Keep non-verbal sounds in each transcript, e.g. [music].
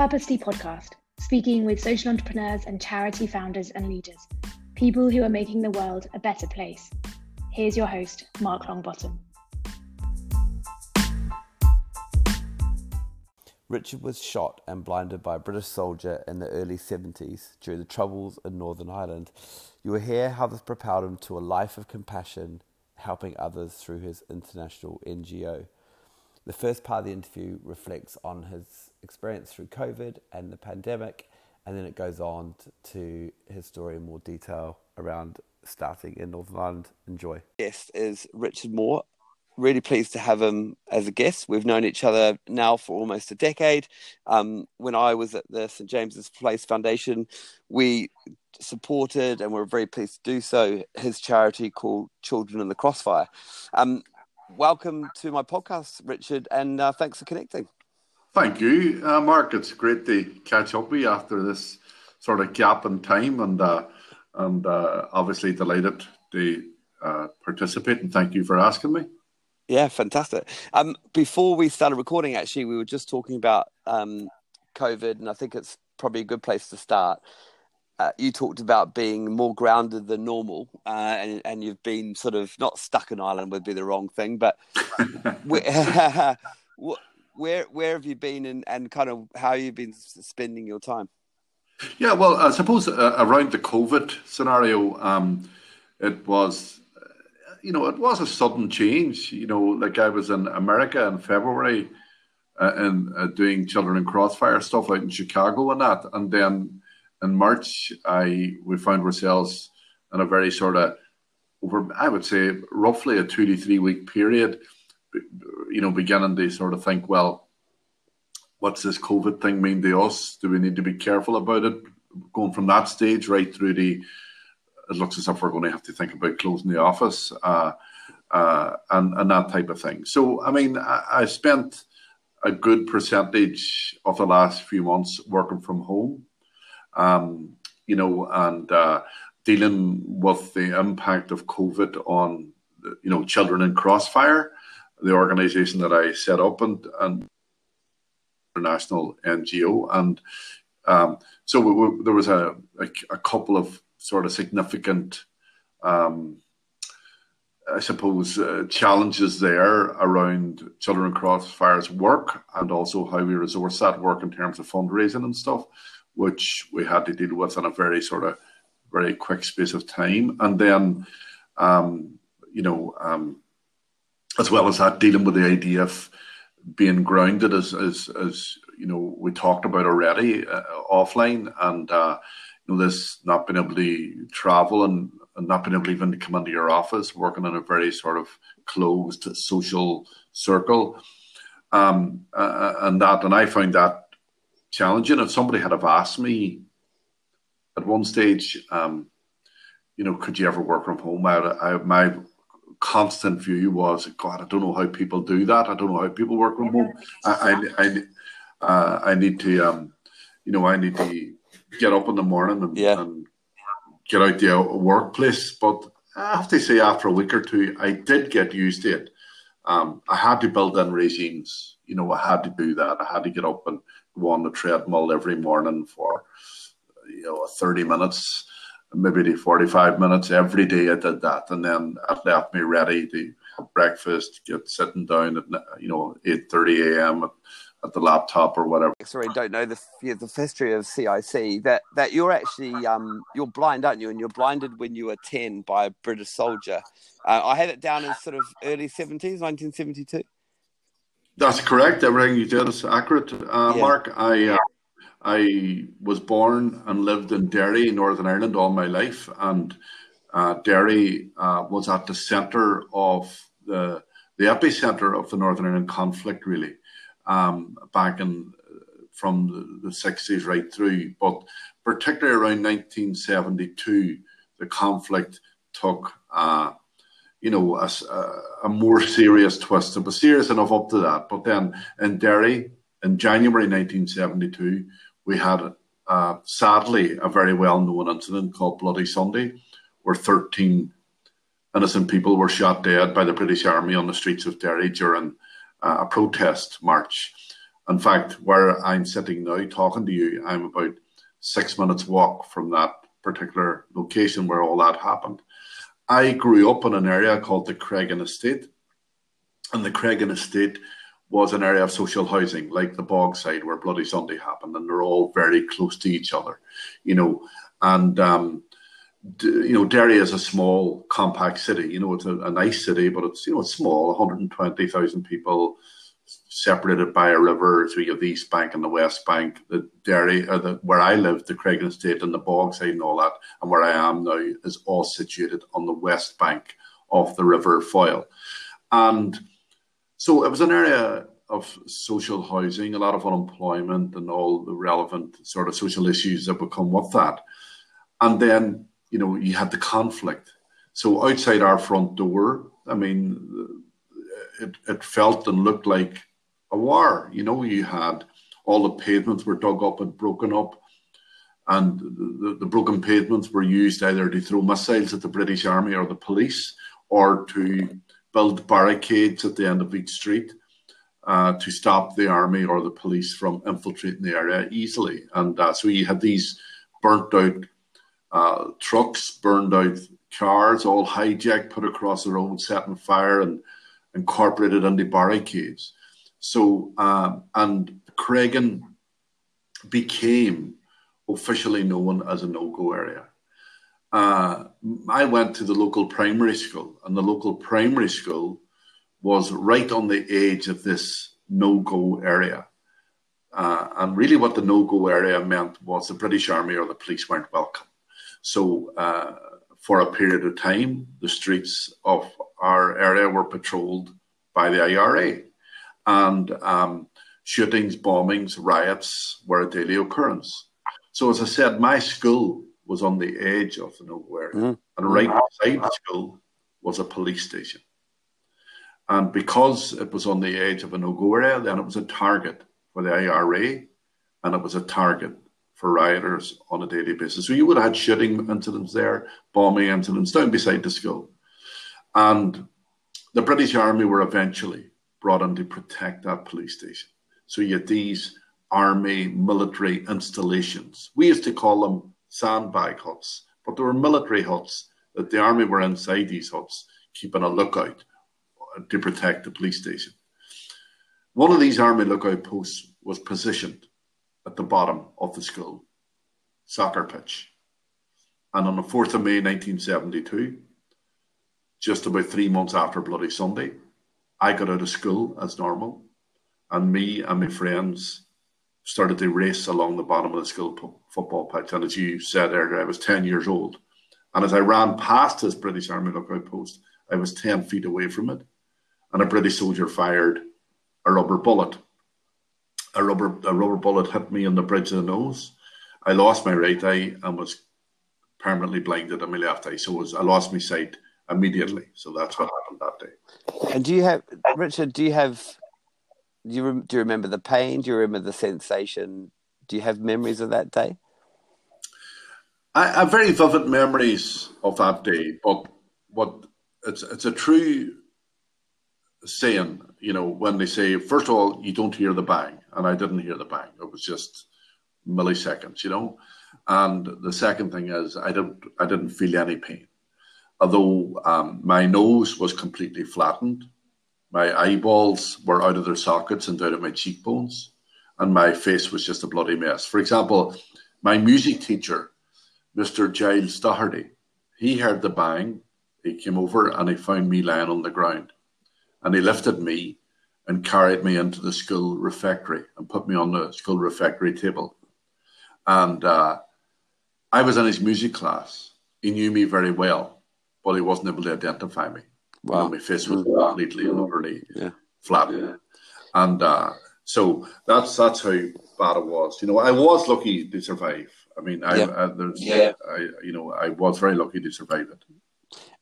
Purposely podcast, speaking with social entrepreneurs and charity founders and leaders, people who are making the world a better place. Here's your host, Mark Longbottom. Richard was shot and blinded by a British soldier in the early 70s during the Troubles in Northern Ireland. You will hear how this propelled him to a life of compassion, helping others through his international NGO. The first part of the interview reflects on his experience through COVID and the pandemic, and then it goes on to his story in more detail around starting in Northern Ireland. Enjoy. Guest is Richard Moore. Really pleased to have him as a guest. We've known each other now for almost a decade. Um, when I was at the St James's Place Foundation, we supported and we're very pleased to do so his charity called Children in the Crossfire. Um, welcome to my podcast, Richard, and uh, thanks for connecting. Thank you, uh, Mark. It's great to catch up with you after this sort of gap in time, and uh, and uh, obviously delighted to uh, participate. And thank you for asking me. Yeah, fantastic. Um, before we started recording, actually, we were just talking about um, COVID, and I think it's probably a good place to start. Uh, you talked about being more grounded than normal, uh, and, and, you've been sort of not stuck in Ireland would be the wrong thing, but [laughs] [laughs] where, where where have you been, and, and kind of how you've been spending your time? Yeah, well, I suppose uh, around the COVID scenario, um, it was, uh, you know, it was a sudden change. You know, like I was in America in February, uh, and uh, doing Children in Crossfire stuff out in Chicago and that, and then in March, I we found ourselves in a very sort of over, I would say, roughly a two to three week period. You know, beginning to sort of think, well, what's this COVID thing mean to us? Do we need to be careful about it? Going from that stage right through the, it looks as if we're going to have to think about closing the office uh, uh, and and that type of thing. So, I mean, I, I spent a good percentage of the last few months working from home um, you know, and uh, dealing with the impact of COVID on, you know, children in crossfire, the organisation that I set up and, and international NGO, and um, so we, we, there was a, a, a, couple of sort of significant. Um, I suppose, uh, challenges there around Children in Crossfire's work and also how we resource that work in terms of fundraising and stuff which we had to deal with in a very sort of very quick space of time. And then, um, you know, um, as well as that, dealing with the idea of being grounded as, as, as you know, we talked about already uh, offline and, uh, you know, this not being able to travel and, and not being able even to come into your office, working in a very sort of closed social circle. Um, uh, and that, and I found that challenging. If somebody had have asked me at one stage, um, you know, could you ever work from home? I, I, my constant view was, God, I don't know how people do that. I don't know how people work from home. I, I, I, uh, I need to, um, you know, I need to get up in the morning and, yeah. and get out the workplace. But I have to say, after a week or two, I did get used to it. Um, I had to build in regimes. You know, I had to do that. I had to get up and go on the treadmill every morning for you know 30 minutes maybe the 45 minutes every day i did that. And then it left me ready to breakfast get sitting down at you know 8.30 a.m at, at, the laptop or whatever. Sorry don't know the, the history of cic that that you're actually um you're blind aren't you? And you're blinded when you were 10 by a british soldier. Uh, i had it down in sort of early 70s 1972 that's correct. Everything you did is accurate, uh, yeah. Mark. I uh, I was born and lived in Derry, Northern Ireland, all my life, and uh, Derry uh, was at the centre of the the epicenter of the Northern Ireland conflict, really, um, back in from the sixties right through. But particularly around 1972, the conflict took uh, you know, a, a, more serious twist. It was serious enough up to that. But then in Derry, in January 1972, we had, uh, sadly, a very well known incident called Bloody Sunday, where 13 innocent people were shot dead by the British Army on the streets of Derry during uh, a protest march. In fact, where I'm sitting now talking to you, I'm about six minutes walk from that particular location where all that happened. I grew up in an area called the Creggan Estate, and the Creggan Estate was an area of social housing, like the Bogside where Bloody Sunday happened, and they're all very close to each other, you know. And um, you know, Derry is a small, compact city. You know, it's a, a nice city, but it's you know it's small, 120,000 people, separated by a river. So you have the East Bank and the West Bank. The Derry, or uh, the where I live, the Creggan Estate and the Bogside and all that, and where I am now is all situated on the West Bank of the River Foyle, and so it was an area of social housing, a lot of unemployment, and all the relevant sort of social issues that would come with that. And then, you know, you had the conflict. So outside our front door, I mean, it, it felt and looked like a war. You know, you had all the pavements were dug up and broken up, and the, the broken pavements were used either to throw missiles at the British Army or the police, or to build barricades at the end of each street uh, to stop the army or the police from infiltrating the area easily. And uh, so you had these burnt out uh, trucks, burned out cars, all hijacked, put across the road, set on fire, and incorporated into barricades. So, um, and Creggan became officially known as a no go area. Uh, I went to the local primary school, and the local primary school was right on the edge of this no go area. Uh, and really, what the no go area meant was the British Army or the police weren't welcome. So, uh, for a period of time, the streets of our area were patrolled by the IRA. And um, shootings, bombings, riots were a daily occurrence. So, as I said, my school was on the edge of the nowhere, mm. and right beside the school was a police station. And because it was on the edge of a no-go area, then it was a target for the IRA, and it was a target for rioters on a daily basis. So you would have had shooting incidents there, bombing incidents down beside the school, and the British Army were eventually brought in to protect that police station. So you had these army military installations. We used to call them sandbag huts, but there were military huts that the army were inside these huts, keeping a lookout to protect the police station. One of these army lookout posts was positioned at the bottom of the school soccer pitch. And on the 4th of May 1972, just about three months after Bloody Sunday, I got out of school as normal, and me and my friends started to race along the bottom of the school football pitch. And as you said earlier, I was 10 years old. And as I ran past this British Army lookout post, I was 10 feet away from it. And a British soldier fired a rubber bullet. A rubber, a rubber bullet hit me in the bridge of the nose. I lost my right eye and was permanently blinded in my left eye. So was, I lost my sight immediately. So that's what happened that day. And do you have, Richard, do you have do you do you remember the pain? Do you remember the sensation? Do you have memories of that day? I have very vivid memories of that day, but what it's it's a true saying, you know, when they say first of all you don't hear the bang, and I didn't hear the bang. It was just milliseconds, you know. And the second thing is I didn't I didn't feel any pain, although um, my nose was completely flattened my eyeballs were out of their sockets and out of my cheekbones, and my face was just a bloody mess. For example, my music teacher, Mr. Giles Doherty, he heard the bang. He came over and he found me lying on the ground. And he lifted me and carried me into the school refectory and put me on the school refectory table. And uh, I was in his music class. He knew me very well, but he wasn't able to identify me. Wow. You know, my face was mm. completely and utterly yeah. flat. Yeah. And uh, so that's that's how bad it was. You know, I was lucky to survive. I mean, I, yeah. I there's, yeah. I, you know, I was very lucky to survive it.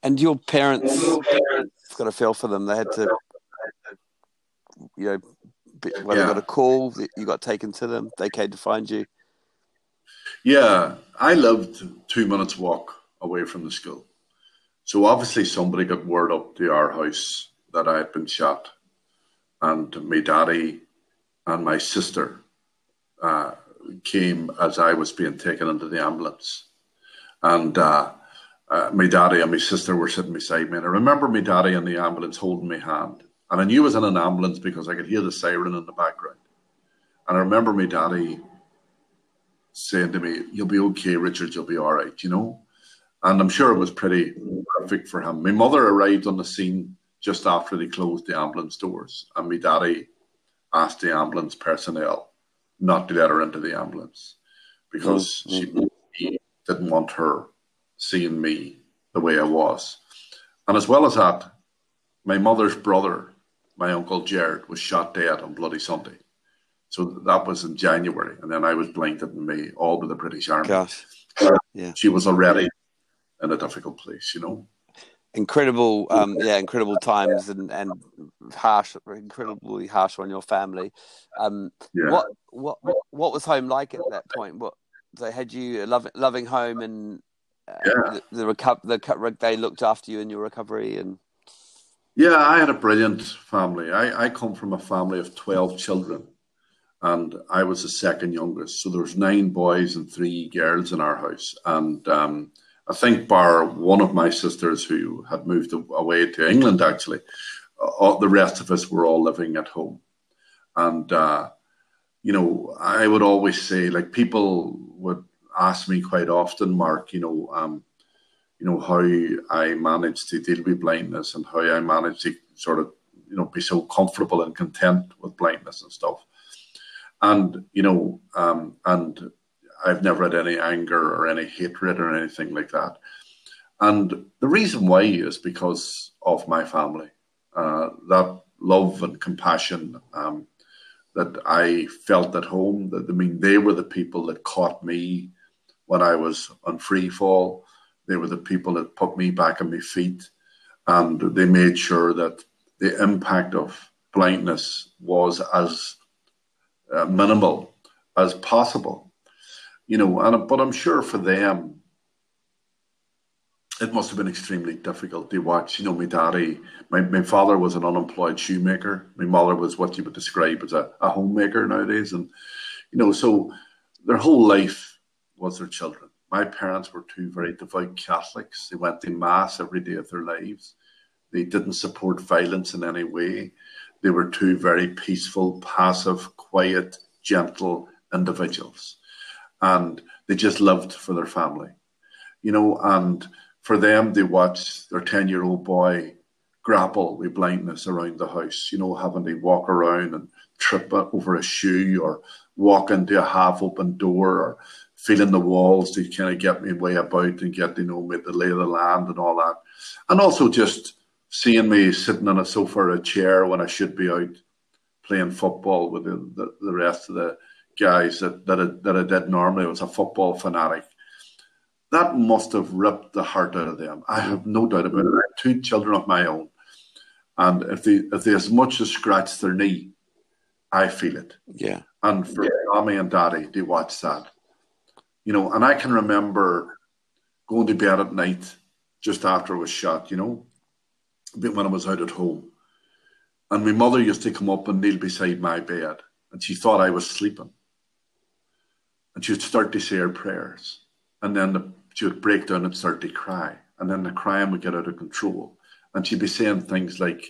And your parents, and your parents got a feel for them. They had to, you know, when yeah. they got a call, you got taken to them. They came to find you. Yeah, I lived two minutes walk away from the school. So obviously somebody got word up to our house that I had been shot, and my daddy and my sister uh, came as I was being taken into the ambulance. And uh, uh, my daddy and my sister were sitting beside me. And I remember my daddy in the ambulance holding my hand. And I knew it was in an ambulance because I could hear the siren in the background. And I remember my daddy saying to me, You'll be okay, Richard, you'll be all right, you know? And I'm sure it was pretty perfect for him. My mother arrived on the scene just after they closed the ambulance doors. And my daddy asked the ambulance personnel not to let her into the ambulance because mm-hmm. she didn't want her seeing me the way I was. And as well as that, my mother's brother, my uncle Gerald, was shot dead on Bloody Sunday. So that was in January, and then I was blanketed in May, all with the British Army. Gosh. Yeah. She was already in a difficult place, you know. Incredible, um, yeah, incredible times and, and harsh, incredibly harsh on your family. Um, yeah. What what what was home like at that point? What they had you a loving loving home and uh, yeah. the, the reco- the they looked after you in your recovery and. Yeah, I had a brilliant family. I, I come from a family of twelve children and I was the second youngest. So there was nine boys and three girls in our house, and um, I think bar one of my sisters who had moved away to England, actually, uh, the rest of us were all living at home, and uh, you know I would always say like people would ask me quite often, Mark, you know. Um, you know how I managed to deal with blindness and how I managed to sort of you know be so comfortable and content with blindness and stuff and you know, um, and I've never had any anger or any hatred or anything like that. And the reason why is because of my family, uh, that love and compassion um, that I felt at home. That I mean, they were the people that caught me when I was on free fall. They were the people that put me back on my feet, and they made sure that the impact of blindness was as uh, minimal as possible. You know, and but I'm sure for them, it must have been extremely difficult to watch. You know, my daddy, my, my father was an unemployed shoemaker. My mother was what you would describe as a, a homemaker nowadays. And, you know, so their whole life was their children. My parents were two very devout Catholics. They went to Mass every day of their lives. They didn't support violence in any way. They were two very peaceful, passive, quiet, gentle individuals. And they just lived for their family, you know, and for them, they watched their 10 year old boy grapple with blindness around the house, you know, having to walk around and trip over a shoe or walk into a half open door or feeling the walls to kind of get me way about and get to know me the lay of the land and all that. And also just seeing me sitting on a sofa or a chair when I should be out playing football with the, the, the rest of the guys that, that, I, that I did normally. I was a football fanatic. That must have ripped the heart out of them. I have no doubt about it. I have two children of my own. And if they if they as much as scratch their knee, I feel it. Yeah. And for yeah. mommy and daddy, they watch that. You know, and I can remember going to bed at night just after I was shot, you know, when I was out at home. And my mother used to come up and kneel beside my bed, and she thought I was sleeping. And she would start to say her prayers. And then the, she would break down and start to cry. And then the crying would get out of control. And she'd be saying things like,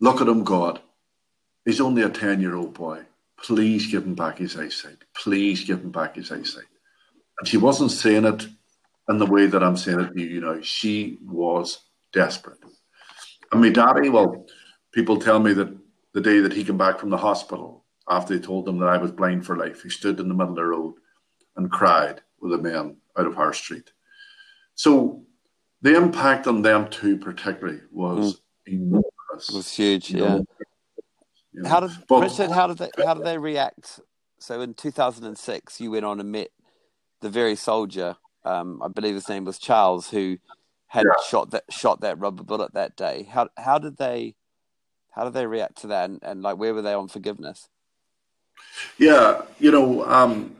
Look at him, God. He's only a 10 year old boy. Please give him back his eyesight. Please give him back his eyesight. And she wasn't saying it in the way that I'm saying it to you, you know. She was desperate. And my daddy, well, people tell me that the day that he came back from the hospital, after he told them that I was blind for life, he stood in the middle of the road and cried with a man out of our street. So the impact on them too, particularly, was mm. enormous. It was huge, yeah. You know, how did but, Richard? How did they? How did they react? So in 2006, you went on and met the very soldier. Um, I believe his name was Charles, who had yeah. shot that shot that rubber bullet that day. How how did they how did they react to that, and, and like where were they on forgiveness? Yeah, you know, um,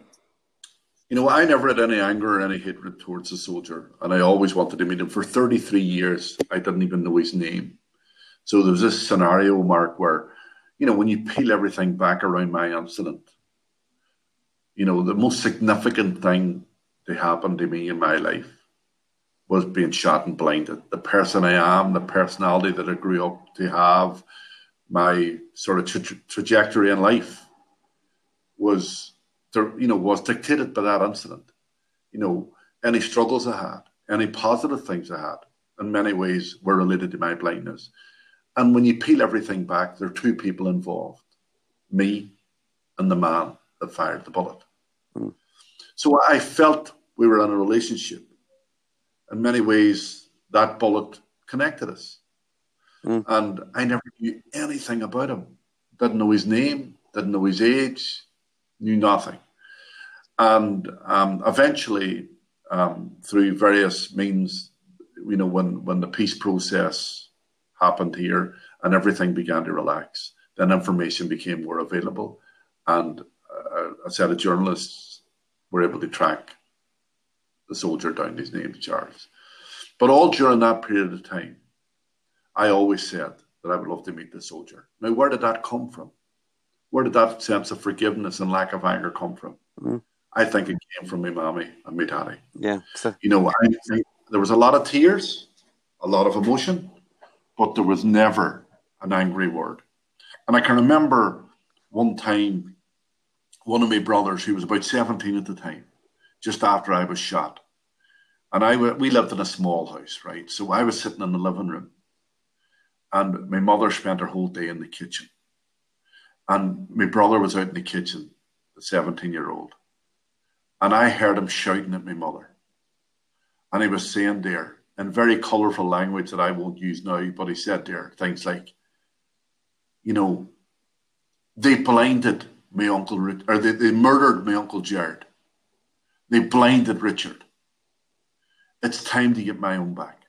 you know, I never had any anger or any hatred towards the soldier, and I always wanted to meet him. For 33 years, I didn't even know his name. So there was this scenario, Mark, where you know, when you peel everything back around my incident, you know, the most significant thing that happened to me in my life was being shot and blinded. The person I am, the personality that I grew up to have, my sort of tra- trajectory in life was, you know, was dictated by that incident. You know, any struggles I had, any positive things I had, in many ways were related to my blindness. And when you peel everything back, there are two people involved me and the man that fired the bullet. Mm. So I felt we were in a relationship. In many ways, that bullet connected us. Mm. And I never knew anything about him. Didn't know his name, didn't know his age, knew nothing. And um, eventually, um, through various means, you know, when, when the peace process happened here and everything began to relax, then information became more available. And uh, a set of journalists were able to track the soldier down. His name, Charles. But all during that period of time, I always said that I would love to meet the soldier. Now, where did that come from? Where did that sense of forgiveness and lack of anger come from? Mm. I think it came from my mommy and my daddy. Yeah. So. You know, I think there was a lot of tears, a lot of emotion, but there was never an angry word. And I can remember one time, one of my brothers, who was about 17 at the time, just after I was shot, and I we lived in a small house, right? So I was sitting in the living room, and my mother spent her whole day in the kitchen, and my brother was out in the kitchen, the seventeen-year-old, and I heard him shouting at my mother, and he was saying there in very colourful language that I won't use now, but he said there things like, you know, they blinded my uncle, or they, they murdered my uncle Gerald. They blinded Richard it's time to get my own back.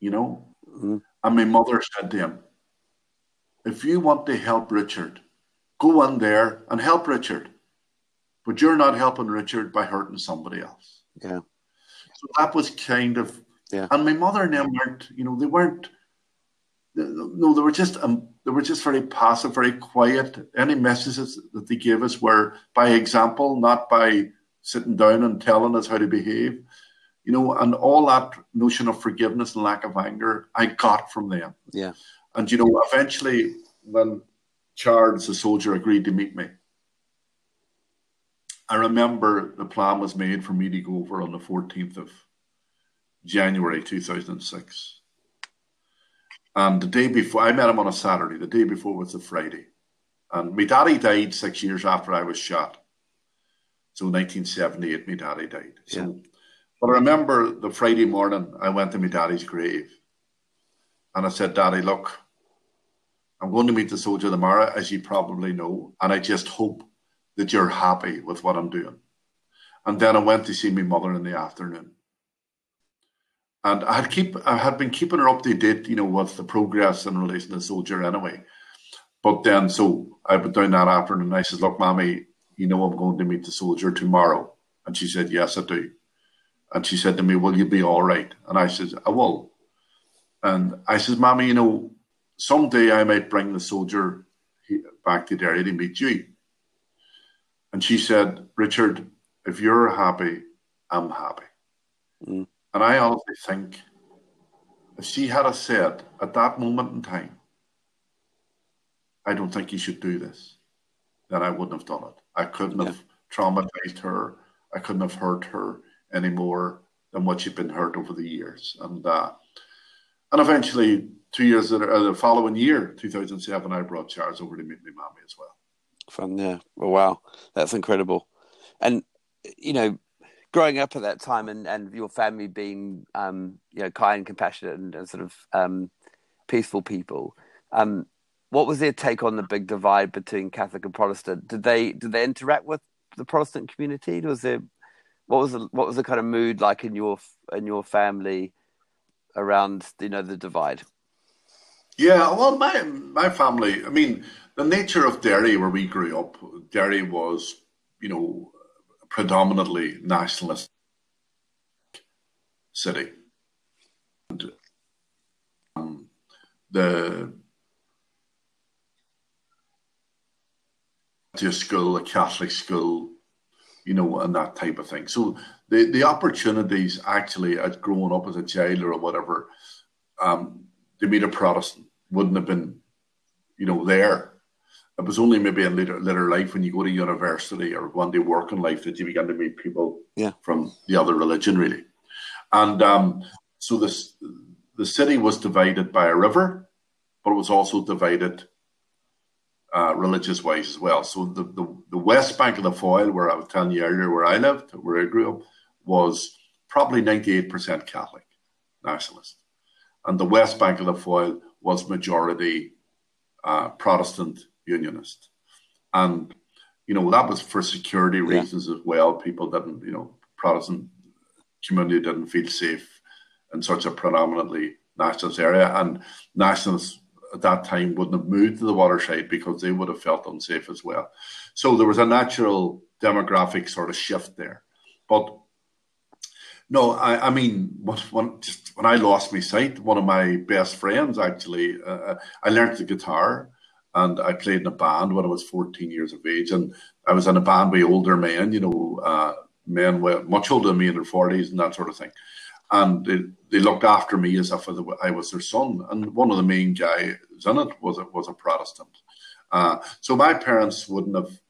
You know? Mm-hmm. And my mother said to him, if you want to help Richard, go in there and help Richard. But you're not helping Richard by hurting somebody else. Yeah. So that was kind of, yeah. And my mother and them weren't, you know, they weren't. No, they were just um, they were just very passive, very quiet. Any messages that they gave us were by example, not by sitting down and telling us how to behave you know, and all that notion of forgiveness and lack of anger, I got from them. Yeah. And, you know, eventually when Charles, the soldier, agreed to meet me, I remember the plan was made for me to go over on the 14th of January 2006. And the day before, I met him on a Saturday. The day before was a Friday. And my daddy died six years after I was shot. So 1978, my daddy died. So yeah. But I remember the Friday morning, I went to my daddy's grave and I said, Daddy, look, I'm going to meet the soldier tomorrow, as you probably know, and I just hope that you're happy with what I'm doing. And then I went to see my mother in the afternoon. And I had keep I had been keeping her up to date, you know, with the progress in relation to the soldier anyway. But then so I went down that afternoon and I said, Look, mommy, you know I'm going to meet the soldier tomorrow. And she said, Yes, I do. And she said to me, Will you be all right? And I said, I will. And I said, Mommy, you know, someday I might bring the soldier back to Derry to meet you. And she said, Richard, if you're happy, I'm happy. Mm. And I honestly think if she had said at that moment in time, I don't think you should do this, then I wouldn't have done it. I couldn't yeah. have traumatized her. I couldn't have hurt her any more than what she'd been hurt over the years. And uh, and eventually, two years later, uh, the following year, 2007, I brought Charles over to meet my mommy as well. Fun, yeah. oh, wow, that's incredible. And you know, growing up at that time, and, and your family being um, you know kind, compassionate, and, and sort of um, peaceful people. Um, what was their take on the big divide between Catholic and Protestant? Did they did they interact with the Protestant community? Was there what was the what was the kind of mood like in your in your family around you know the divide? Yeah, well, my my family. I mean, the nature of Derry, where we grew up, Derry was you know predominantly nationalist city. And, um, the to a school, a Catholic school, you know, and that type of thing. So the, the opportunities actually at growing up as a child or whatever, um, to meet a Protestant wouldn't have been, you know, there. It was only maybe in later, later life when you go to university or go into work in life that you begin to meet people yeah. from the other religion, really. And um, so this the city was divided by a river, but it was also divided uh, religious wise as well. So the, the, the west bank of the Foyle, where I was telling you earlier, where I lived, where I grew up, was probably 98% Catholic nationalist. And the west bank of the Foyle was majority uh, Protestant unionist. And, you know, that was for security reasons yeah. as well. People didn't, you know, Protestant community didn't feel safe in such a predominantly nationalist area. And nationalists at that time wouldn't have moved to the waterside because they would have felt unsafe as well. So there was a natural demographic sort of shift there. But no, I, I mean, when, when, just when I lost my sight, one of my best friends actually, uh, uh, I learned the guitar and I played in a band when I was 14 years of age. And I was in a band with older men, you know, uh, men much older than me in their 40s and that sort of thing and they, they looked after me as if I was their son. And one of the main guys in it was a, was a Protestant. Uh, so my parents wouldn't have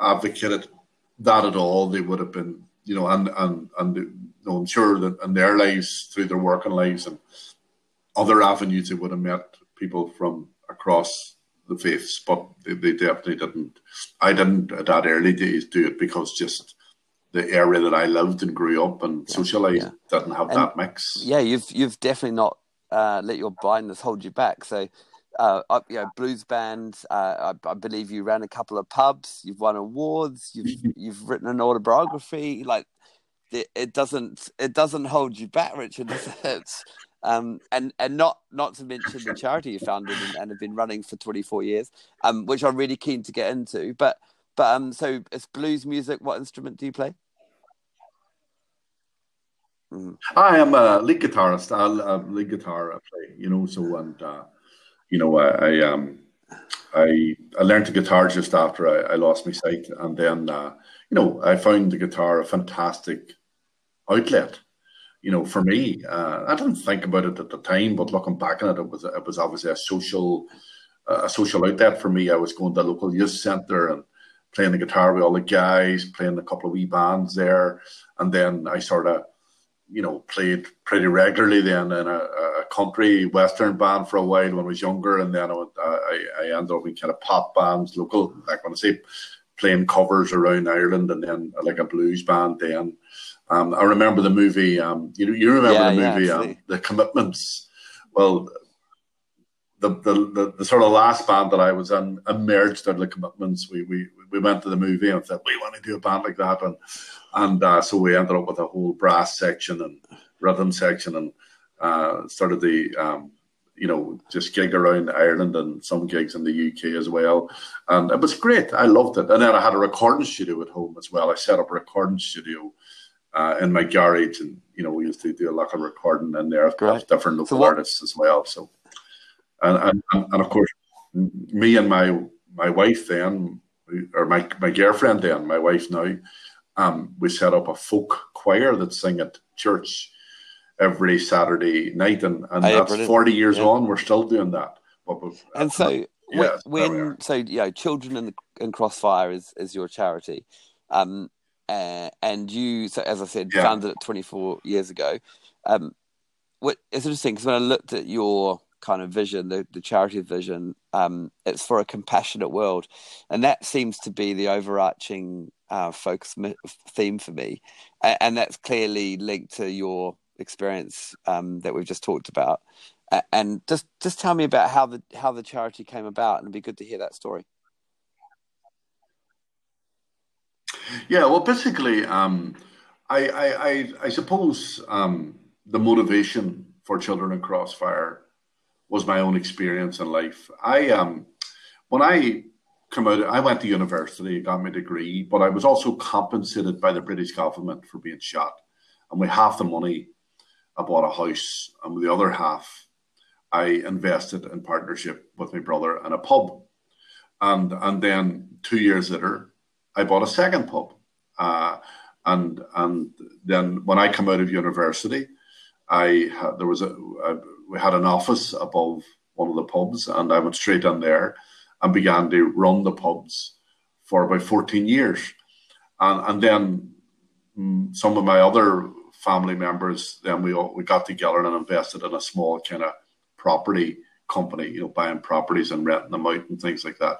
advocated that at all. They would have been, you know, and and and know, I'm sure that in their lives, through their working lives and other avenues, they would have met people from across the faiths, but they, they definitely didn't. I didn't at that early days do it because just the area that I lived and grew up and yeah, socialized yeah. didn't have and, that mix. Yeah, you've you've definitely not uh, let your blindness hold you back. So, uh, you know, blues band. Uh, I, I, believe you ran a couple of pubs. You've won awards. You've [laughs] you've written an autobiography. Like it, doesn't it doesn't hold you back, Richard. [laughs] Um, and and not not to mention the charity you founded and, and have been running for 24 years, um, which I'm really keen to get into. But but um, so it's blues music. What instrument do you play? Mm. I am a lead guitarist. I, lead guitar I play, you know. So and uh, you know, I, I um, I I learned the guitar just after I, I lost my sight, and then uh, you know, I found the guitar a fantastic outlet. You know, for me, uh, I didn't think about it at the time, but looking back on it, it was it was obviously a social a social outlet for me. I was going to the local youth centre and playing the guitar with all the guys, playing a couple of wee bands there, and then I sort of you know, played pretty regularly then in a, a, country western band for a while when I was younger, and then I, I, I ended up in kind of pop bands, local, like when I say playing covers around Ireland, and then like a blues band. Then um, I remember the movie. Um, you you remember yeah, the movie, yeah, um, The Commitments? Well, the, the, the the sort of last band that I was in emerged out of the Commitments. We we we went to the movie and said we want to do a band like that, and and uh, so we ended up with a whole brass section and rhythm section, and uh, started the um, you know just gig around Ireland and some gigs in the UK as well, and it was great. I loved it, and then I had a recording studio at home as well. I set up a recording studio. Uh, in my garage, and you know, we used to do a lot of recording in there with different local so artists as well. So, and, and and of course, me and my my wife then or my, my girlfriend then, my wife now, um, we set up a folk choir that sing at church every Saturday night, and, and oh, that's brilliant. forty years yeah. on. We're still doing that. But, and so yeah, when so you know, children in the in Crossfire is is your charity, um, uh, and you so as I said, yeah. founded it twenty four years ago. Um, what it's interesting because when I looked at your kind of vision, the, the charity vision, um, it's for a compassionate world. And that seems to be the overarching uh, focus theme for me. And, and, that's clearly linked to your experience um, that we've just talked about. And just, just tell me about how the how the charity came about, and it'd be good to hear that story. Yeah, well, basically, um, I, I, I, I, suppose um, the motivation for Children in Crossfire was my own experience in life. I um when I come out, I went to university, got my degree, but I was also compensated by the British government for being shot. And with half the money, I bought a house, and with the other half, I invested in partnership with my brother in a pub. and and then two years later, I bought a second pub. Uh, and and then when I come out of university, I there was a, a we had an office above one of the pubs, and I went straight in there and began to run the pubs for about 14 years. And, and then mm, some of my other family members, then we all, we got together and invested in a small kind of property company, you know, buying properties and renting them out and things like that.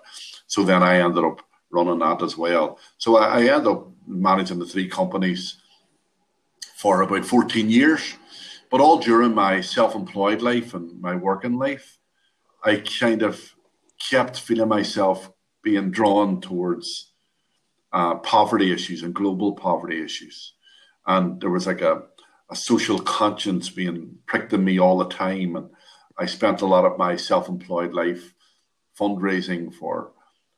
So then I ended up running that as well. So I, I ended up managing the three companies for about 14 years. But all during my self employed life and my working life, I kind of kept feeling myself being drawn towards uh, poverty issues and global poverty issues. And there was like a, a social conscience being pricked in me all the time. And I spent a lot of my self employed life fundraising for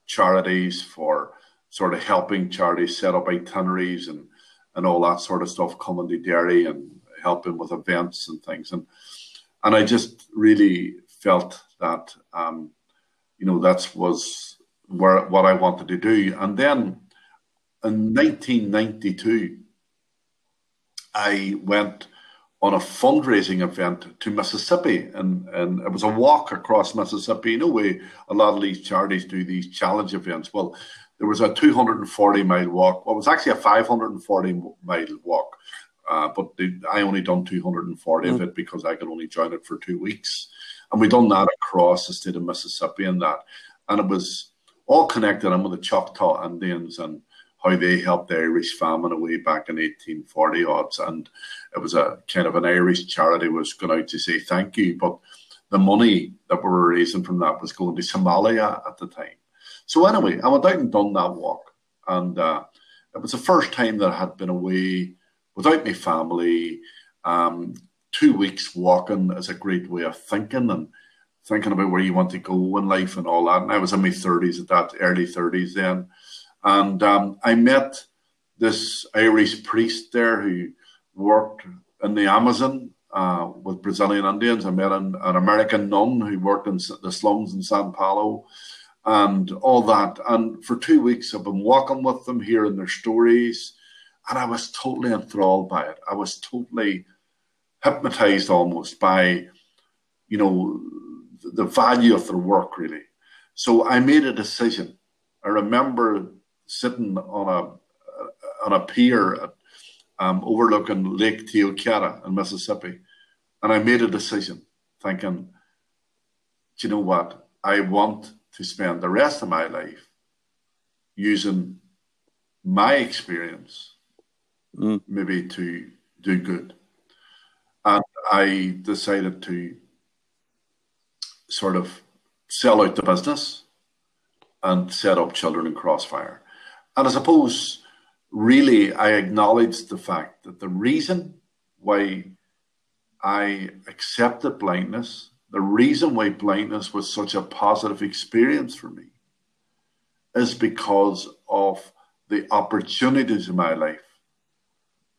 charities, for sort of helping charities set up itineraries and, and all that sort of stuff, coming to Derry and helping with events and things. And and I just really felt that um, you know that was where what I wanted to do. And then in 1992, I went on a fundraising event to Mississippi, and, and it was a walk across Mississippi. In a way, a lot of these charities do these challenge events. Well, there was a 240 mile walk. Well, it was actually a 540 mile walk, uh, but the, I only done 240 mm. of it because I could only join it for two weeks. And we done that across the state of Mississippi and that. And it was all connected in with the Choctaw Indians and how they helped the Irish famine away back in 1840 odds. And it was a kind of an Irish charity was going out to say thank you. But the money that we were raising from that was going to Somalia at the time. So anyway, I went out and done that walk. And uh, it was the first time that I had been away without my family. Um, two weeks walking is a great way of thinking and thinking about where you want to go in life and all that. And I was in my 30s at that, early 30s then. And um, I met this Irish priest there who worked in the Amazon uh, with Brazilian Indians. I met an, an, American nun who worked in the slums in Sao Paulo and all that. And for two weeks, I've been walking with them, hearing their stories. And I was totally enthralled by it. I was totally hypnotized almost by, you know, the value of their work, really. So I made a decision. I remember sitting on a on a pier at, um, overlooking Lake Tiak-O'Khata in Mississippi, and I made a decision, thinking, do you know what? I want to spend the rest of my life using my experience, mm. maybe to do good. And I decided to sort of sell out the business and set up Children in Crossfire. And I suppose, really, I acknowledge the fact that the reason why I accepted blindness, the reason why blindness was such a positive experience for me, is because of the opportunities in my life,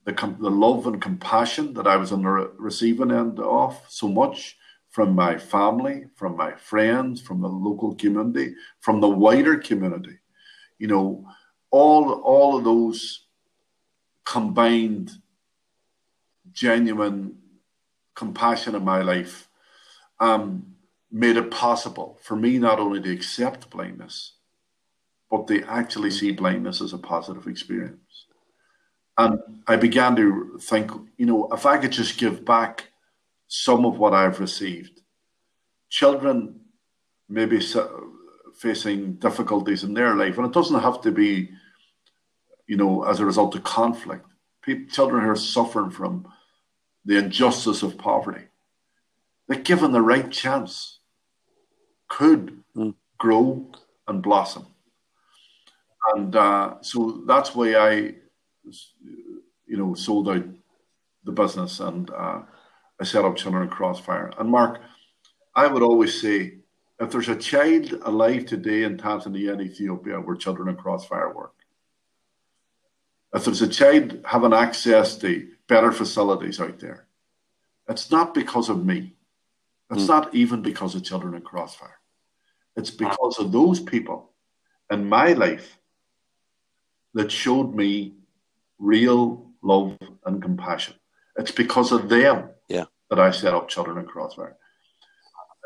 the, the love and compassion that I was on the receiving end of so much from my family, from my friends, from the local community, from the wider community. You know, all all of those combined genuine compassion in my life um, made it possible for me not only to accept blindness, but to actually see blindness as a positive experience. And I began to think, you know, if I could just give back some of what I've received, children maybe facing difficulties in their life, and it doesn't have to be you know, as a result of conflict. People, children who are suffering from the injustice of poverty, that given the right chance, could mm. grow and blossom. And uh, so that's why I, you know, sold out the business and uh, I set up Children Crossfire. And Mark, I would always say, if there's a child alive today in Tanzania and Ethiopia where Children in Crossfire work, if there's a child having access to better facilities out there, it's not because of me. It's mm. not even because of Children in Crossfire. It's because of those people in my life that showed me real love and compassion. It's because of them yeah. that I set up Children in Crossfire.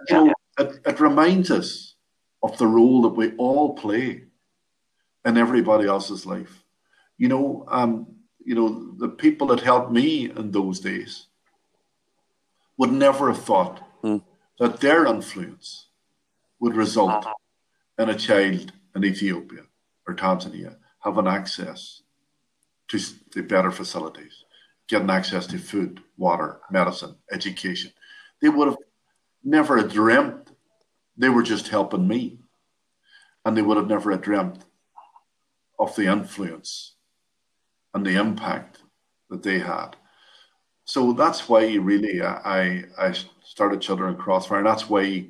Yeah. It, it reminds us of the role that we all play in everybody else's life. You know, um, you know, the people that helped me in those days would never have thought mm. that their influence would result in a child in Ethiopia or Tanzania having access to the better facilities, getting access to food, water, medicine, education. They would have never had dreamt they were just helping me. And they would have never had dreamt of the influence and the impact that they had. So that's why really I I started Children Crossfire, that's why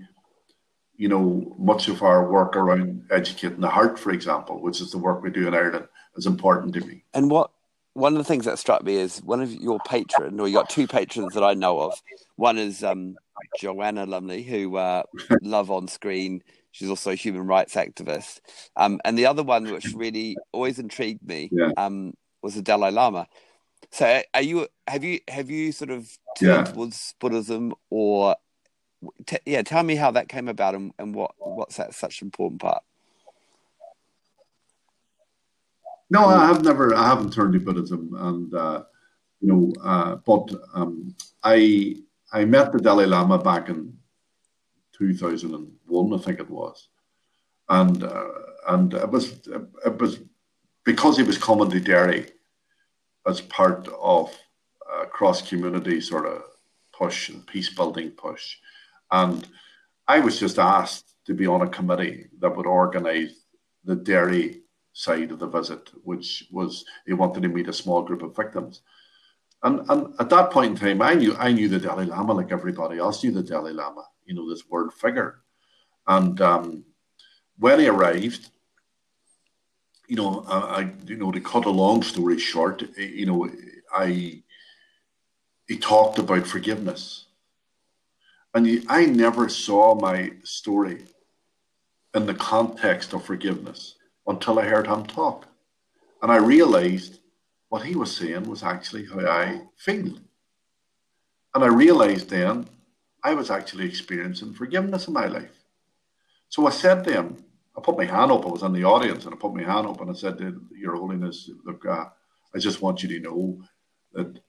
you know much of our work around educating the heart, for example, which is the work we do in Ireland, is important to me. And what one of the things that struck me is one of your patron, or you got two patrons that I know of. One is um, Joanna Lumley, who uh, love on screen. She's also a human rights activist. Um, and the other one, which really always intrigued me, yeah. um, was the Dalai Lama. So, are you have you have you sort of turned yeah. towards Buddhism, or t- yeah? Tell me how that came about and, and what what's that such an important part. No, I have never. I haven't turned to Buddhism, and uh, you know, uh, but um, I I met the Dalai Lama back in two thousand and one, I think it was, and uh, and it was it was because he was coming to Derry as part of a cross community sort of push and peace building push, and I was just asked to be on a committee that would organise the Derry side of the visit, which was he wanted to meet a small group of victims. And, and at that point in time, I knew I knew the Dalai Lama like everybody else knew the Dalai Lama, you know, this word figure. And um, when he arrived, you know, I, I, you know to cut a long story short, eh, you know, I he talked about forgiveness, and he, I never saw my story in the context of forgiveness until I heard him talk. And I realized what he was saying was actually how I feel. And I realized then I was actually experiencing forgiveness in my life. So I said to him, I put my hand up, I was in the audience, and I put my hand up and I said to Your Holiness, look, uh, I just want you to know that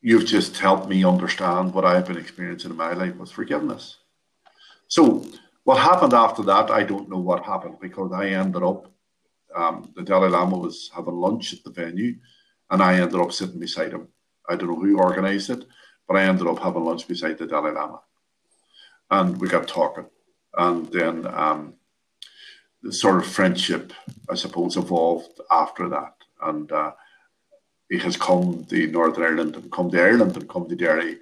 you've just helped me understand what I've been experiencing in my life was forgiveness. So what happened after that, I don't know what happened because I ended up, um, the Dalai Lama was having lunch at the venue and I ended up sitting beside him. I don't know who organized it, but I ended up having lunch beside the Dalai Lama. And we got talking. And then um, the sort of friendship, I suppose, evolved after that. And uh, he has come to Northern Ireland and come to Ireland and come to Derry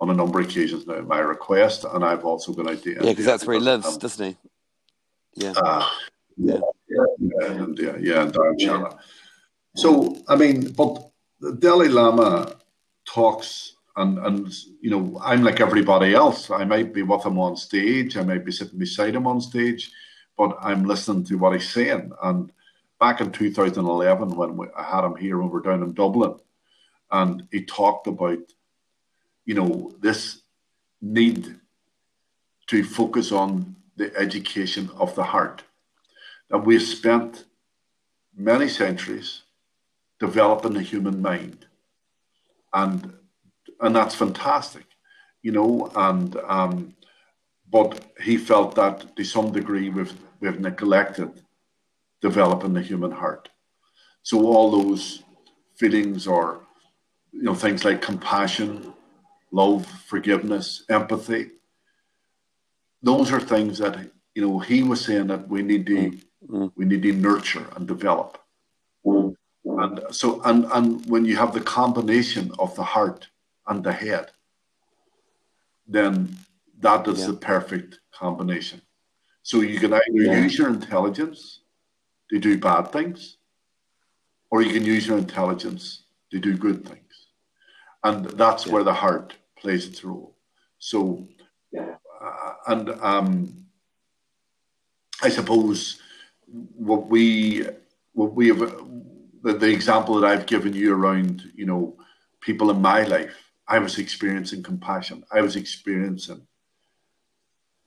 on a number of occasions now at my request, and I've also been out there. Yeah, because that's where he lives, um, doesn't he? Yeah. Uh, yeah, yeah, yeah, and yeah, yeah, and Dharamshala. So, I mean, but the Dalai Lama talks, and and you know, I'm like everybody else. I might be with him on stage, I might be sitting beside him on stage, but I'm listening to what he's saying. And back in 2011, when we, I had him here over down in Dublin, and he talked about you know, this need to focus on the education of the heart. That we've spent many centuries developing the human mind. And and that's fantastic, you know, and um, but he felt that to some degree we've we've neglected developing the human heart. So all those feelings or you know things like compassion, love, forgiveness, empathy. Those are things that you know he was saying that we need to mm-hmm. we need to nurture and develop. Mm-hmm. And so and and when you have the combination of the heart and the head, then that is yeah. the perfect combination. So you can either yeah. use your intelligence to do bad things, or you can use your intelligence to do good things and that's yeah. where the heart plays its role. So, uh, and um, I suppose what we what we have the, the example that I've given you around you know people in my life. I was experiencing compassion. I was experiencing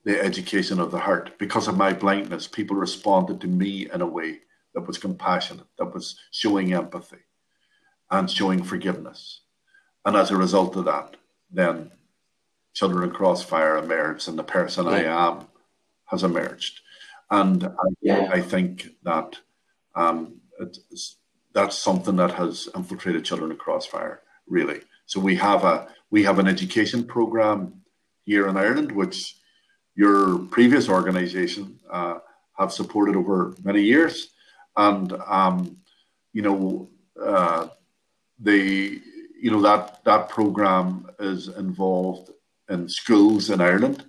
the education of the heart because of my blindness. People responded to me in a way that was compassionate, that was showing empathy and showing forgiveness. And as a result of that, then Children in Crossfire emerged and the person yeah. I am has emerged. And I, yeah. I think that um, that's something that has infiltrated Children in Crossfire, really. So we have a we have an education program here in Ireland, which your previous organisation uh, have supported over many years, and um, you know uh, the you know that that program is involved in schools in Ireland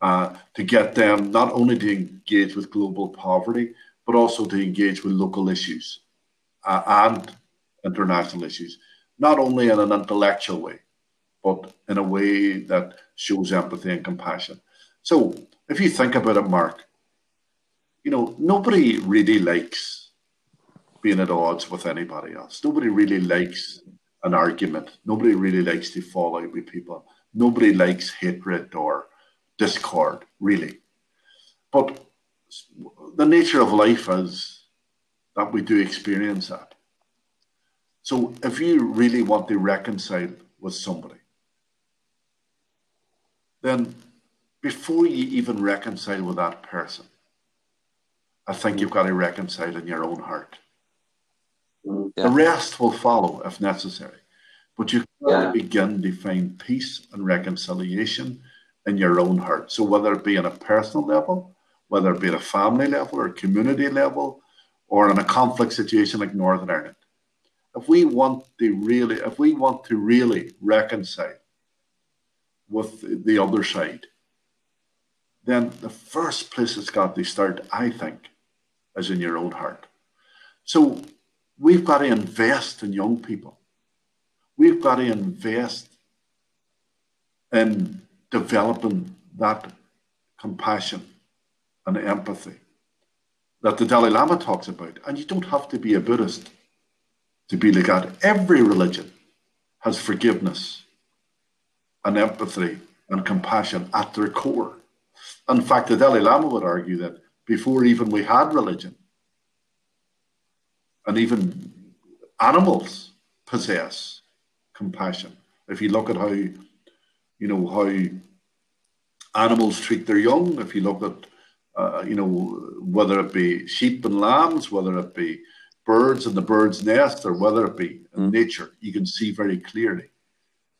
uh, to get them not only to engage with global poverty but also to engage with local issues uh, and international issues, not only in an intellectual way, but in a way that shows empathy and compassion. So, if you think about it, Mark, you know, nobody really likes being at odds with anybody else. Nobody really likes an argument. Nobody really likes to fall out with people. Nobody likes hatred or discord, really. But the nature of life is that we do experience that. So if you really want to reconcile with somebody, then before you even reconcile with that person, I think you've got to reconcile in your own heart. Yeah. The rest will follow if necessary. But you can yeah. begin to find peace and reconciliation in your own heart. So whether it be on a personal level, whether it be at a family level or community level, or in a conflict situation like Northern Ireland, if we want to really, if we want to really reconcile with the other side, then the first place it's got to start, I think, is in your own heart. So we've got to invest in young people. We've got to invest in developing that compassion and empathy that the Dalai Lama talks about. And you don't have to be a Buddhist to be like that. Every religion has forgiveness and empathy and compassion at their core. In fact, the Dalai Lama would argue that before even we had religion, and even animals possess compassion. If you look at how, you know, how animals treat their young, if you look at, uh, you know, whether it be sheep and lambs, whether it be birds in the bird's nest, or whether it be in mm. nature, you can see very clearly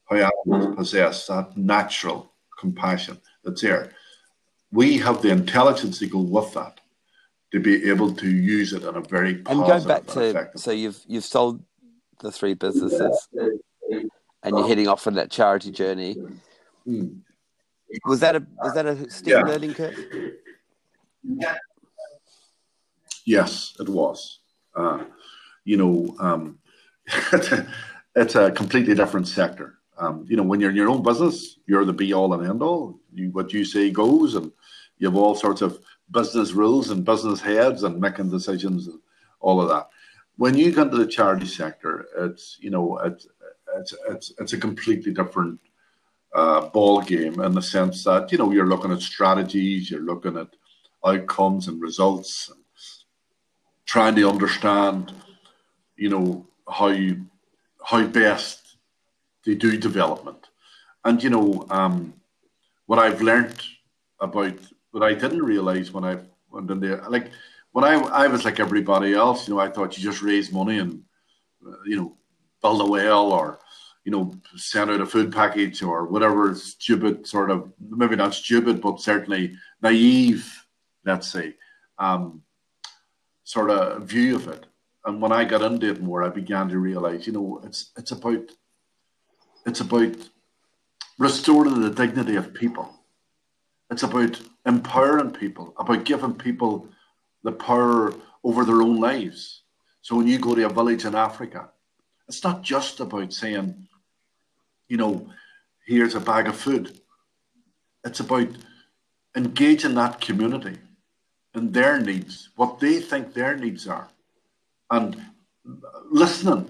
how animals mm. possess that natural compassion that's there we have the intelligence to go with that to be able to use it in a very positive and going back to so you've you've sold the three businesses and you're heading off on that charity journey mm. was that a was that a steep yeah. learning curve yes it was uh, you know um, [laughs] it's a completely different sector um, you know, when you're in your own business, you're the be all and end all. You, what you say goes, and you have all sorts of business rules and business heads and making decisions and all of that. When you go into the charity sector, it's you know it's it's it's, it's a completely different uh, ball game in the sense that you know you're looking at strategies, you're looking at outcomes and results, and trying to understand, you know how how best they do development. And you know, um, what I've learned about what I didn't realize when I went in there, like when I I was like everybody else, you know, I thought you just raise money and uh, you know build a well or you know send out a food package or whatever stupid sort of maybe not stupid but certainly naive, let's say, um, sort of view of it. And when I got into it more, I began to realize, you know, it's it's about it's about restoring the dignity of people. It's about empowering people, about giving people the power over their own lives. So when you go to a village in Africa, it's not just about saying, you know, here's a bag of food. It's about engaging that community and their needs, what they think their needs are, and listening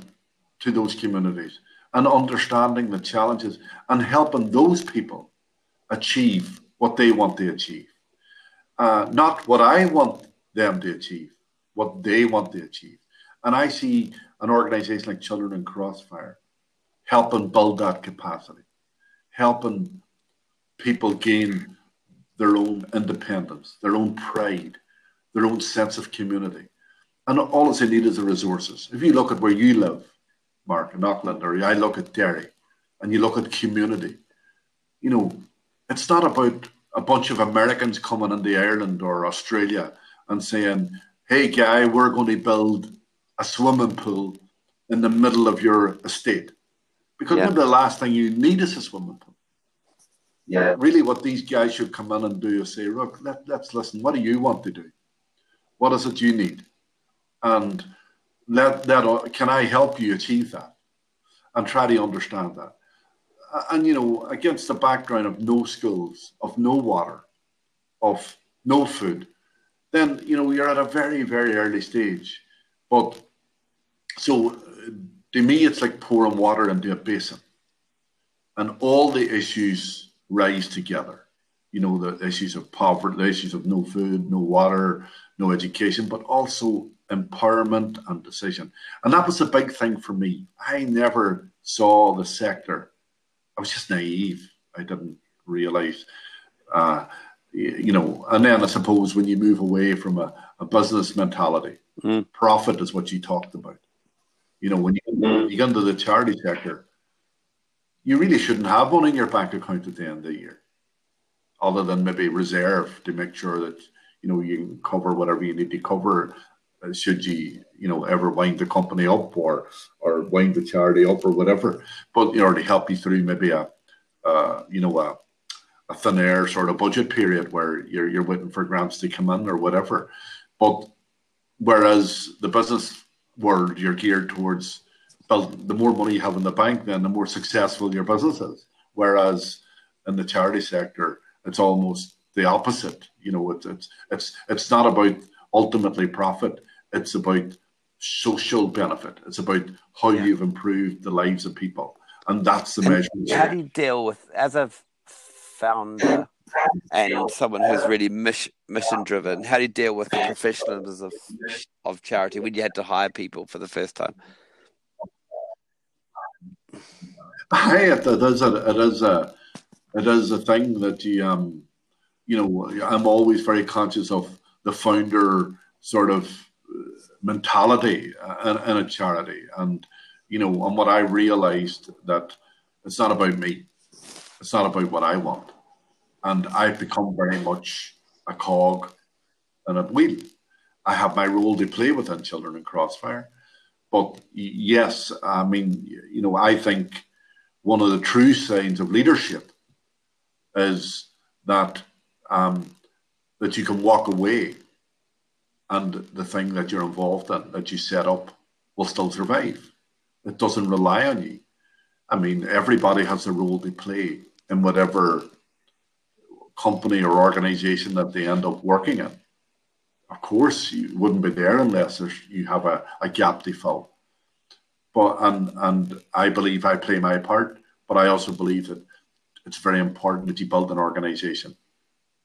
to those communities and understanding the challenges and helping those people achieve what they want to achieve. Uh, not what I want them to achieve, what they want to achieve. And I see an organization like Children in Crossfire helping build that capacity, helping people gain their own independence, their own pride, their own sense of community. And all they need is the resources. If you look at where you live, Mark, in Auckland, or I look at Derry, and you look at community, you know, it's not about a bunch of Americans coming into Ireland or Australia and saying, hey, guy, we're going to build a swimming pool in the middle of your estate. Because yeah. the last thing you need is a swimming pool. Yeah. Really, what these guys should come in and do is say, look, let, let's listen. What do you want to do? What is it you need? And let that can I help you achieve that? And try to understand that. And you know, against the background of no schools, of no water, of no food, then you know you're at a very, very early stage. But so to me, it's like pouring water into a basin, and all the issues rise together. You know, the issues of poverty, the issues of no food, no water, no education, but also empowerment and decision. And that was a big thing for me. I never saw the sector. I was just naive. I didn't realize, uh, you know. And then I suppose when you move away from a, a business mentality, mm. profit is what you talked about. You know, when you, mm. you get into the charity sector, you really shouldn't have one in your bank account at the end of the year, other than maybe reserve to make sure that you know you can cover whatever you need to cover should you you know ever wind the company up or or wind the charity up or whatever but you know to help you through maybe a uh, you know a, a thin air sort of budget period where you're you're waiting for grants to come in or whatever. But whereas the business world you're geared towards well the more money you have in the bank then the more successful your business is. Whereas in the charity sector it's almost the opposite you know it's it's it's it's not about ultimately profit it's about social benefit. It's about how yeah. you've improved the lives of people. And that's the measure. How do you deal with, as a founder and someone who's really mission, mission driven, how do you deal with the professionalism of, of charity when you had to hire people for the first time? Hey, it is a, it is a, it is a thing that you, um, you know, I'm always very conscious of the founder sort of mentality in, in a charity. And, you know, and what I realized that it's not about me. It's not about what I want. And I've become very much a cog and a wheel. I have my role to play within Children in Crossfire. But yes, I mean, you know, I think one of the true signs of leadership is that um, that you can walk away and the thing that you're involved in that you set up will still survive. It doesn't rely on you. I mean, everybody has a role to play in whatever company or organization that they end up working in. Of course, you wouldn't be there unless you have a, a gap to fill. But and and I believe I play my part, but I also believe that it's very important that you build an organization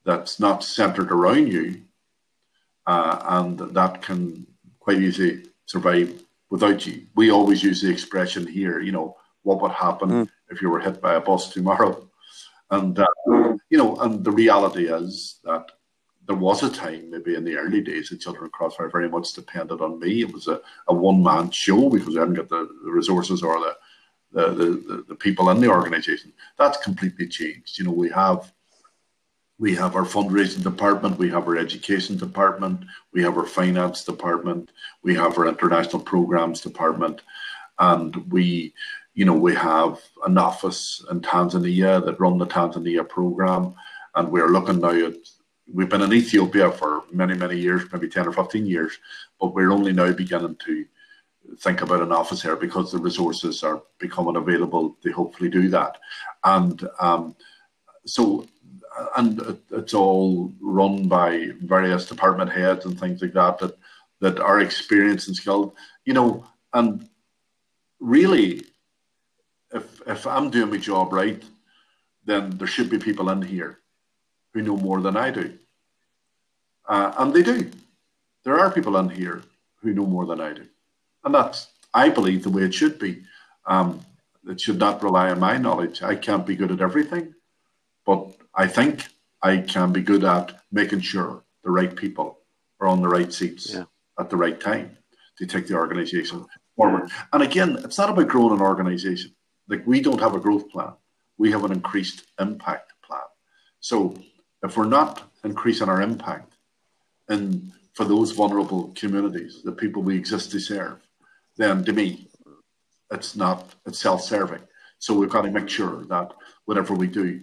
that's not centered around you, uh, and that can quite easily survive without you. We always use the expression here, you know, what would happen mm. if you were hit by a bus tomorrow? And, uh, you know, and the reality is that there was a time, maybe in the early days, that Children Crossfire very much depended on me. It was a, a one man show because I hadn't got the, the resources or the, the, the, the people in the organization. That's completely changed. You know, we have we have our fundraising department, we have our education department, we have our finance department, we have our international programs department, and we, you know, we have an office in Tanzania that run the Tanzania program, and we're looking now at. We've been in Ethiopia for many, many years, maybe ten or fifteen years, but we're only now beginning to think about an office here because the resources are becoming available They hopefully do that, and um, so and it's all run by various department heads and things like that that that are experienced and skilled. You know, and really, if if I'm doing my job right, then there should be people in here who know more than I do, uh, and they do. There are people in here who know more than I do, and that's I believe the way it should be. Um, it should not rely on my knowledge. I can't be good at everything, but I think I can be good at making sure the right people are on the right seats yeah. at the right time to take the organization forward. And again, it's not about growing an organization. Like we don't have a growth plan. We have an increased impact plan. So if we're not increasing our impact in for those vulnerable communities, the people we exist to serve, then to me, it's not it's self-serving. So we've got to make sure that whatever we do,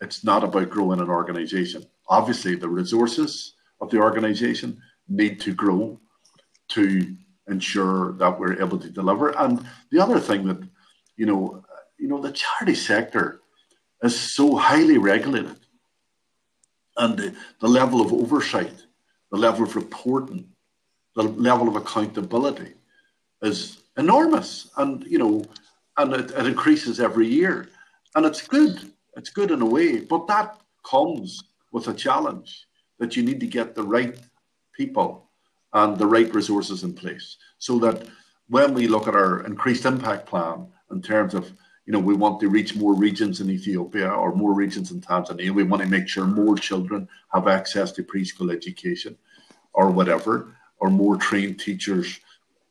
it's not about growing an organization. Obviously, the resources of the organization need to grow to ensure that we're able to deliver. And the other thing that, you know, you know, the charity sector is so highly regulated, and the, the level of oversight, the level of reporting, the level of accountability is enormous, and you know, and it, it increases every year, and it's good. It's good in a way, but that comes with a challenge that you need to get the right people and the right resources in place so that when we look at our increased impact plan in terms of you know we want to reach more regions in Ethiopia or more regions in Tanzania we want to make sure more children have access to preschool education or whatever or more trained teachers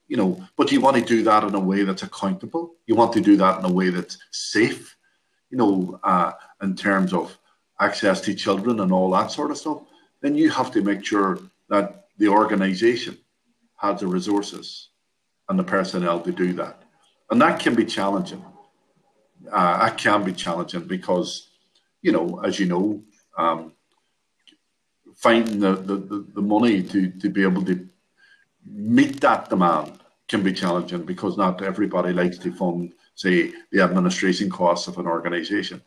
you know, but you want to do that in a way that's accountable. You want to do that in a way that's safe, you know, uh, in terms of access to children and all that sort of stuff. Then you have to make sure that the organization has the resources and the personnel to do that. And that can be challenging. Uh, that can be challenging because, you know, as you know, um, finding the, the, the money to, to be able to meet that demand can be challenging because not everybody likes to fund, say, the administration costs of an organization.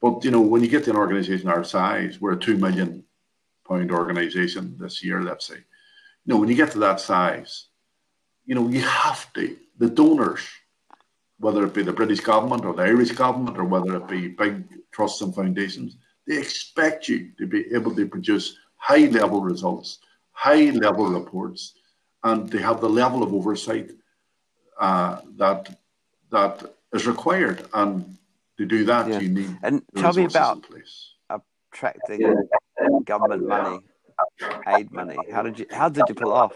But you know, when you get to an organization our size, we're a two million pound organization this year, let's say. You know, when you get to that size, you know, you have to the donors, whether it be the British government or the Irish government or whether it be big trusts and foundations, they expect you to be able to produce high level results, high level reports and they have the level of oversight uh, that that is required. And to do that, yeah. you need and tell me about attracting government money, aid money. How did you how did you pull off?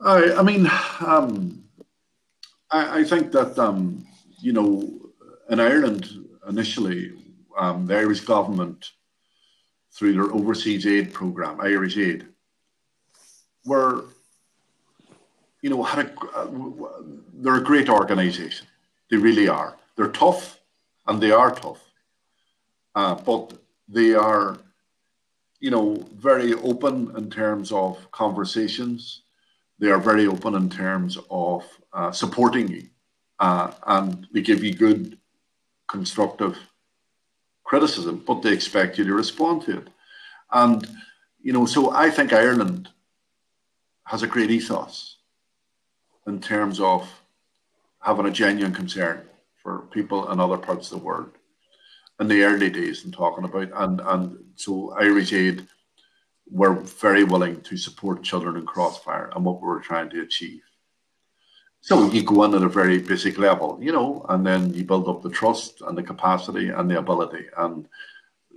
I, I mean, um, I, I, think that um, you know, in Ireland initially, um, the Irish government through their overseas aid program, Irish Aid, were, you know, had a, uh, they're a great organization. They really are. They're tough, and they are tough, uh, but they are, you know, very open in terms of conversations. They are very open in terms of uh, supporting you, uh, and they give you good, constructive criticism, but they expect you to respond to it. And, you know, so I think Ireland has a great ethos in terms of having a genuine concern for people in other parts of the world in the early days and talking about and and so Irish Aid were very willing to support children in crossfire and what we were trying to achieve. So you go in at a very basic level, you know, and then you build up the trust and the capacity and the ability. And,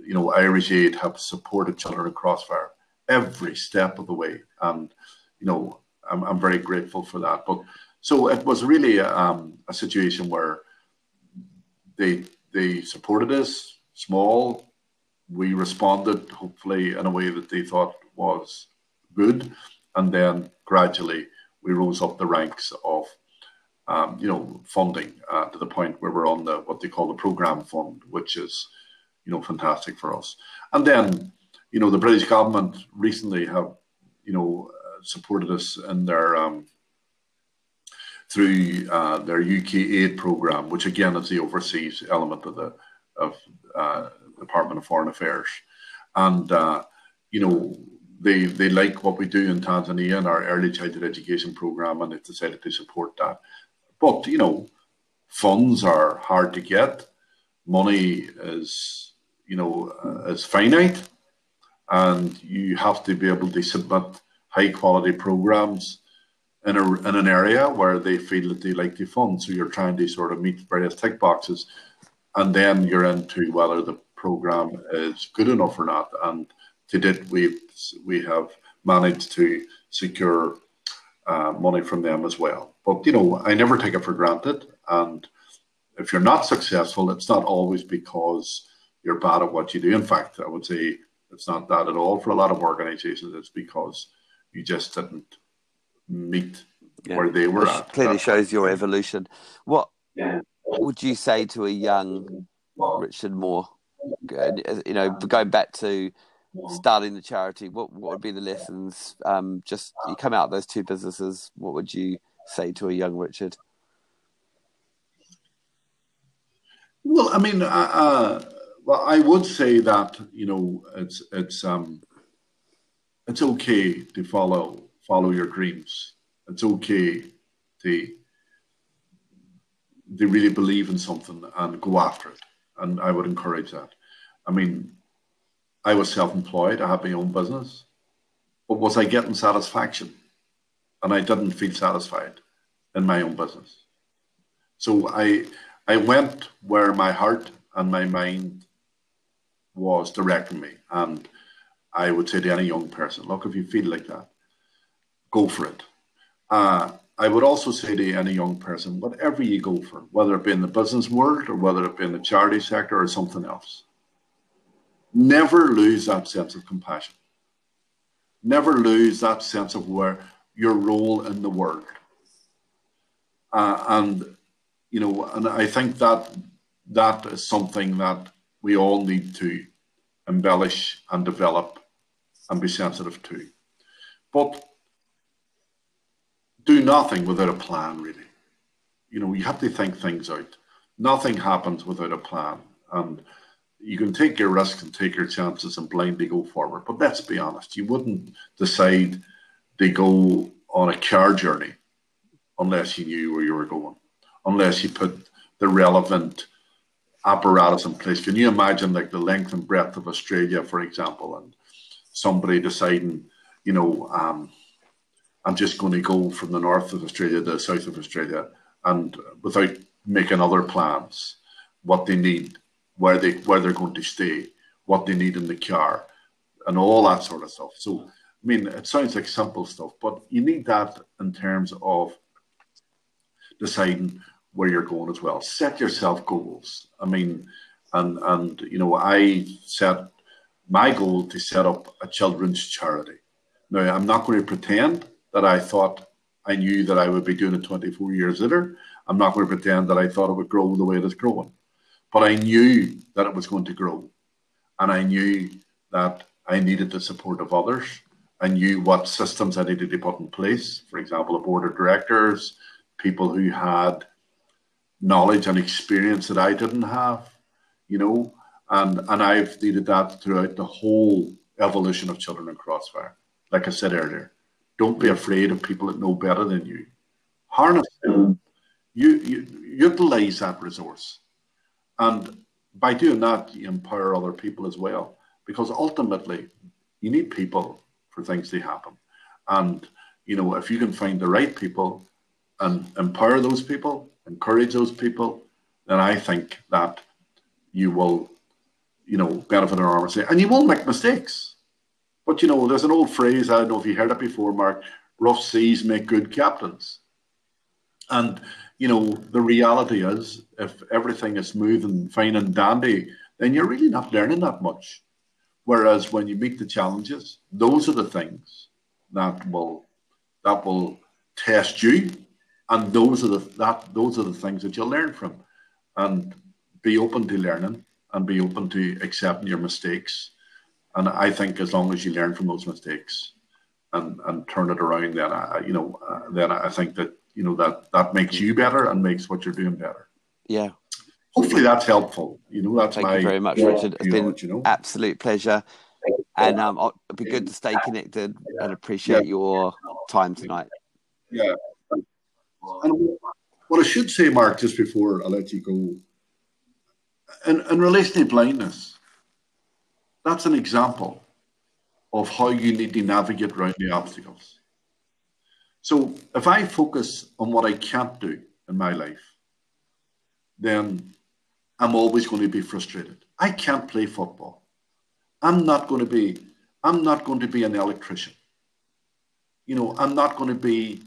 you know, Irish Aid have supported Children in Crossfire every step of the way. And, you know, I'm, I'm very grateful for that. But so it was really a, um, a situation where they they supported us small. We responded hopefully in a way that they thought was good, and then gradually we rose up the ranks of um, you know funding uh, to the point where we're on the what they call the program fund, which is you know fantastic for us. And then you know the British government recently have you know supported us in their um, through uh, their UK aid program, which again is the overseas element of the of uh, Department of Foreign Affairs, and uh, you know they they like what we do in Tanzania in our early childhood education program, and they've decided to support that. But you know, funds are hard to get. Money is you know uh, is finite, and you have to be able to submit high quality programs in, a, in an area where they feel that they like to fund. So you're trying to sort of meet various tick boxes, and then you're into whether the program is good enough or not. And to date, we we have managed to secure uh, money from them as well. But you know, I never take it for granted. And if you're not successful, it's not always because you're bad at what you do. In fact, I would say it's not that at all for a lot of organizations. It's because you just didn't meet yeah. where they were at. Clearly shows your evolution. What yeah. would you say to a young Richard Moore? You know, going back to starting the charity, what what would be the lessons? Um, just you come out of those two businesses. What would you say to a young Richard? Well, I mean, uh, uh, well, I would say that you know it's it's um, it's okay to follow follow your dreams. It's okay to to really believe in something and go after it. And I would encourage that. I mean, I was self-employed. I had my own business, but was I getting satisfaction? And I didn't feel satisfied in my own business. So I I went where my heart and my mind was directing me. And I would say to any young person, look, if you feel like that, go for it. Uh, I would also say to any young person, whatever you go for, whether it be in the business world or whether it be in the charity sector or something else, never lose that sense of compassion. Never lose that sense of where your role in the world. Uh, and you know, and I think that that is something that we all need to embellish and develop and be sensitive to. But do nothing without a plan, really. You know, you have to think things out. Nothing happens without a plan. And you can take your risks and take your chances and blindly go forward. But let's be honest, you wouldn't decide to go on a car journey unless you knew where you were going, unless you put the relevant apparatus in place. Can you imagine like the length and breadth of Australia, for example, and somebody deciding, you know, um, I'm just going to go from the north of Australia to the south of Australia, and without making other plans, what they need, where they where they're going to stay, what they need in the car, and all that sort of stuff. So, I mean, it sounds like simple stuff, but you need that in terms of deciding where you're going as well. Set yourself goals. I mean, and and you know, I set my goal to set up a children's charity. Now, I'm not going to pretend that I thought I knew that I would be doing it 24 years later. I'm not going to pretend that I thought it would grow the way it is growing. But I knew that it was going to grow. And I knew that I needed the support of others. I knew what systems I needed to put in place. For example, a board of directors, people who had knowledge and experience that I didn't have, you know, and, and I've needed that throughout the whole evolution of Children in Crossfire. Like I said earlier, don't be afraid of people that know better than you. Harness them. You, you utilize that resource. And by doing that, you empower other people as well. Because ultimately, you need people for things to happen. And, you know, if you can find the right people and empower those people, encourage those people, then I think that you will, you know, benefit enormously. And you will make mistakes. But you know, there's an old phrase, I don't know if you heard it before, Mark, rough seas make good captains. And, you know, the reality is if everything is smooth and fine and dandy, then you're really not learning that much. Whereas when you meet the challenges, those are the things that will that will test you. And those are the that those are the things that you'll learn from. And be open to learning and be open to accepting your mistakes and I think as long as you learn from those mistakes and, and turn it around, then I, you know, uh, then I think that you know that that makes you better and makes what you're doing better. Yeah. Hopefully that's helpful. You know, that's Thank my you very much, Richard. It's been you know? absolute pleasure, and um, it'd be good to stay connected and appreciate your time tonight. Yeah. And what I should say, Mark, just before I let you go, in, in relation to blindness, that's an example of how you need to navigate around the obstacles. So if I focus on what I can't do in my life, then I'm always going to be frustrated. I can't play football. I'm not going to be I'm not going to be an electrician. You know, I'm not going to be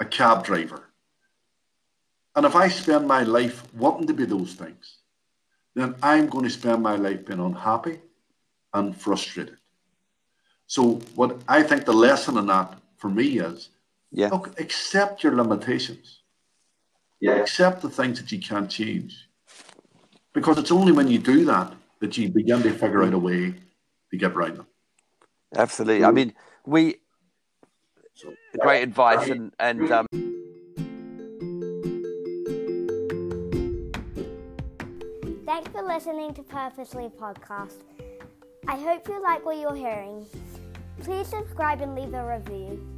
a cab driver. And if I spend my life wanting to be those things, then I'm going to spend my life being unhappy and frustrated. So what I think the lesson in that for me is Yeah. look, accept your limitations. Yeah. Accept the things that you can't change. Because it's only when you do that that you begin to figure out a way to get around them. Absolutely. I mean, we great advice and and um, Thanks for listening to Purposely Podcast. I hope you like what you're hearing. Please subscribe and leave a review.